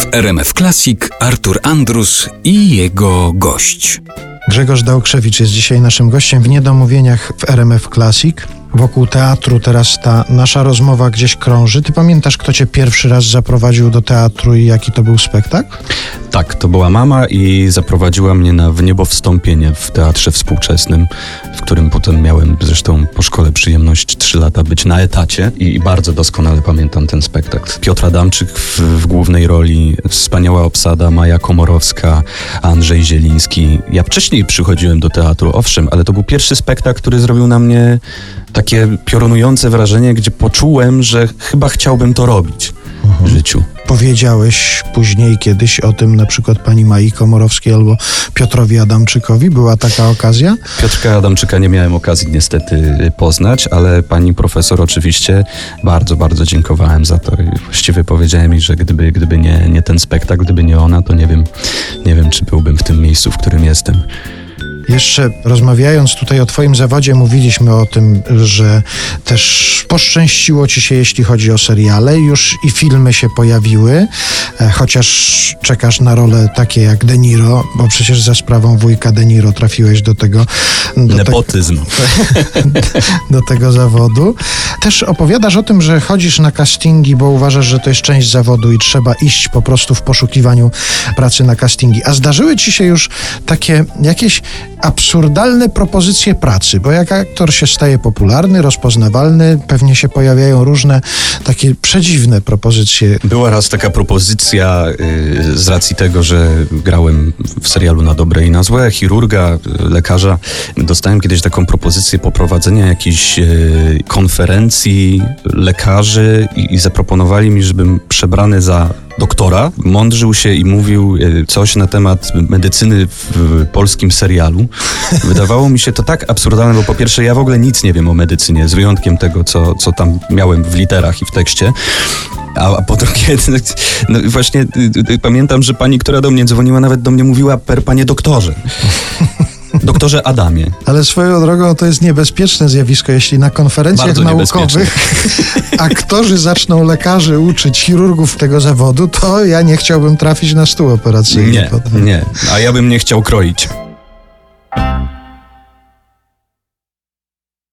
W RMF Classic Artur Andrus i jego gość. Grzegorz Dałkrzewicz jest dzisiaj naszym gościem w Niedomówieniach w RMF Classic. Wokół teatru teraz ta nasza rozmowa gdzieś krąży. Ty pamiętasz, kto cię pierwszy raz zaprowadził do teatru i jaki to był spektakl? Tak, to była mama i zaprowadziła mnie na w niebo wstąpienie w teatrze współczesnym, w którym potem miałem zresztą po szkole przyjemność trzy lata być na etacie i, bardzo doskonale pamiętam ten spektakl. Piotr Adamczyk w, w głównej roli, wspaniała obsada, Maja Komorowska, Andrzej Zieliński. Ja wcześniej przychodziłem do teatru, owszem, ale to był pierwszy spektakl, który zrobił na mnie takie piorunujące wrażenie, gdzie poczułem, że chyba chciałbym to robić w życiu. Powiedziałeś później kiedyś o tym na przykład pani Mai Komorowskiej albo Piotrowi Adamczykowi. Była taka okazja? Piotrka Adamczyka nie miałem okazji niestety poznać, ale pani profesor oczywiście bardzo, bardzo dziękowałem za to i właściwie powiedziałem mi, że gdyby, gdyby nie, nie ten spektakl, gdyby nie ona, to nie wiem, nie wiem, czy byłbym w tym miejscu, w którym jestem. Jeszcze rozmawiając tutaj o Twoim zawodzie, mówiliśmy o tym, że też poszczęściło Ci się, jeśli chodzi o seriale. Już i filmy się pojawiły, e, chociaż czekasz na role takie jak De Niro, bo przecież za sprawą wujka De Niro trafiłeś do tego. Do Nepotyzm. Te, do tego zawodu. Też opowiadasz o tym, że chodzisz na castingi, bo uważasz, że to jest część zawodu i trzeba iść po prostu w poszukiwaniu pracy na castingi. A zdarzyły Ci się już takie jakieś absurdalne propozycje pracy, bo jak aktor się staje popularny, rozpoznawalny, pewnie się pojawiają różne takie przedziwne propozycje. Była raz taka propozycja y, z racji tego, że grałem w serialu Na dobre i na złe, chirurga, y, lekarza. Dostałem kiedyś taką propozycję poprowadzenia jakiejś y, konferencji lekarzy i, i zaproponowali mi, żebym przebrany za doktora, mądrzył się i mówił e, coś na temat medycyny w polskim serialu. Wydawało mi się to tak absurdalne, bo po pierwsze ja w ogóle nic nie wiem o medycynie, z wyjątkiem tego, co, co tam miałem w literach i w tekście. A, a po drugie, no właśnie y, y, pamiętam, że pani, która do mnie dzwoniła, nawet do mnie mówiła per panie doktorze. Doktorze Adamie. Ale swoją drogą to jest niebezpieczne zjawisko, jeśli na konferencjach Bardzo naukowych aktorzy zaczną lekarzy uczyć, chirurgów tego zawodu, to ja nie chciałbym trafić na stół operacyjny. Nie, nie. A ja bym nie chciał kroić.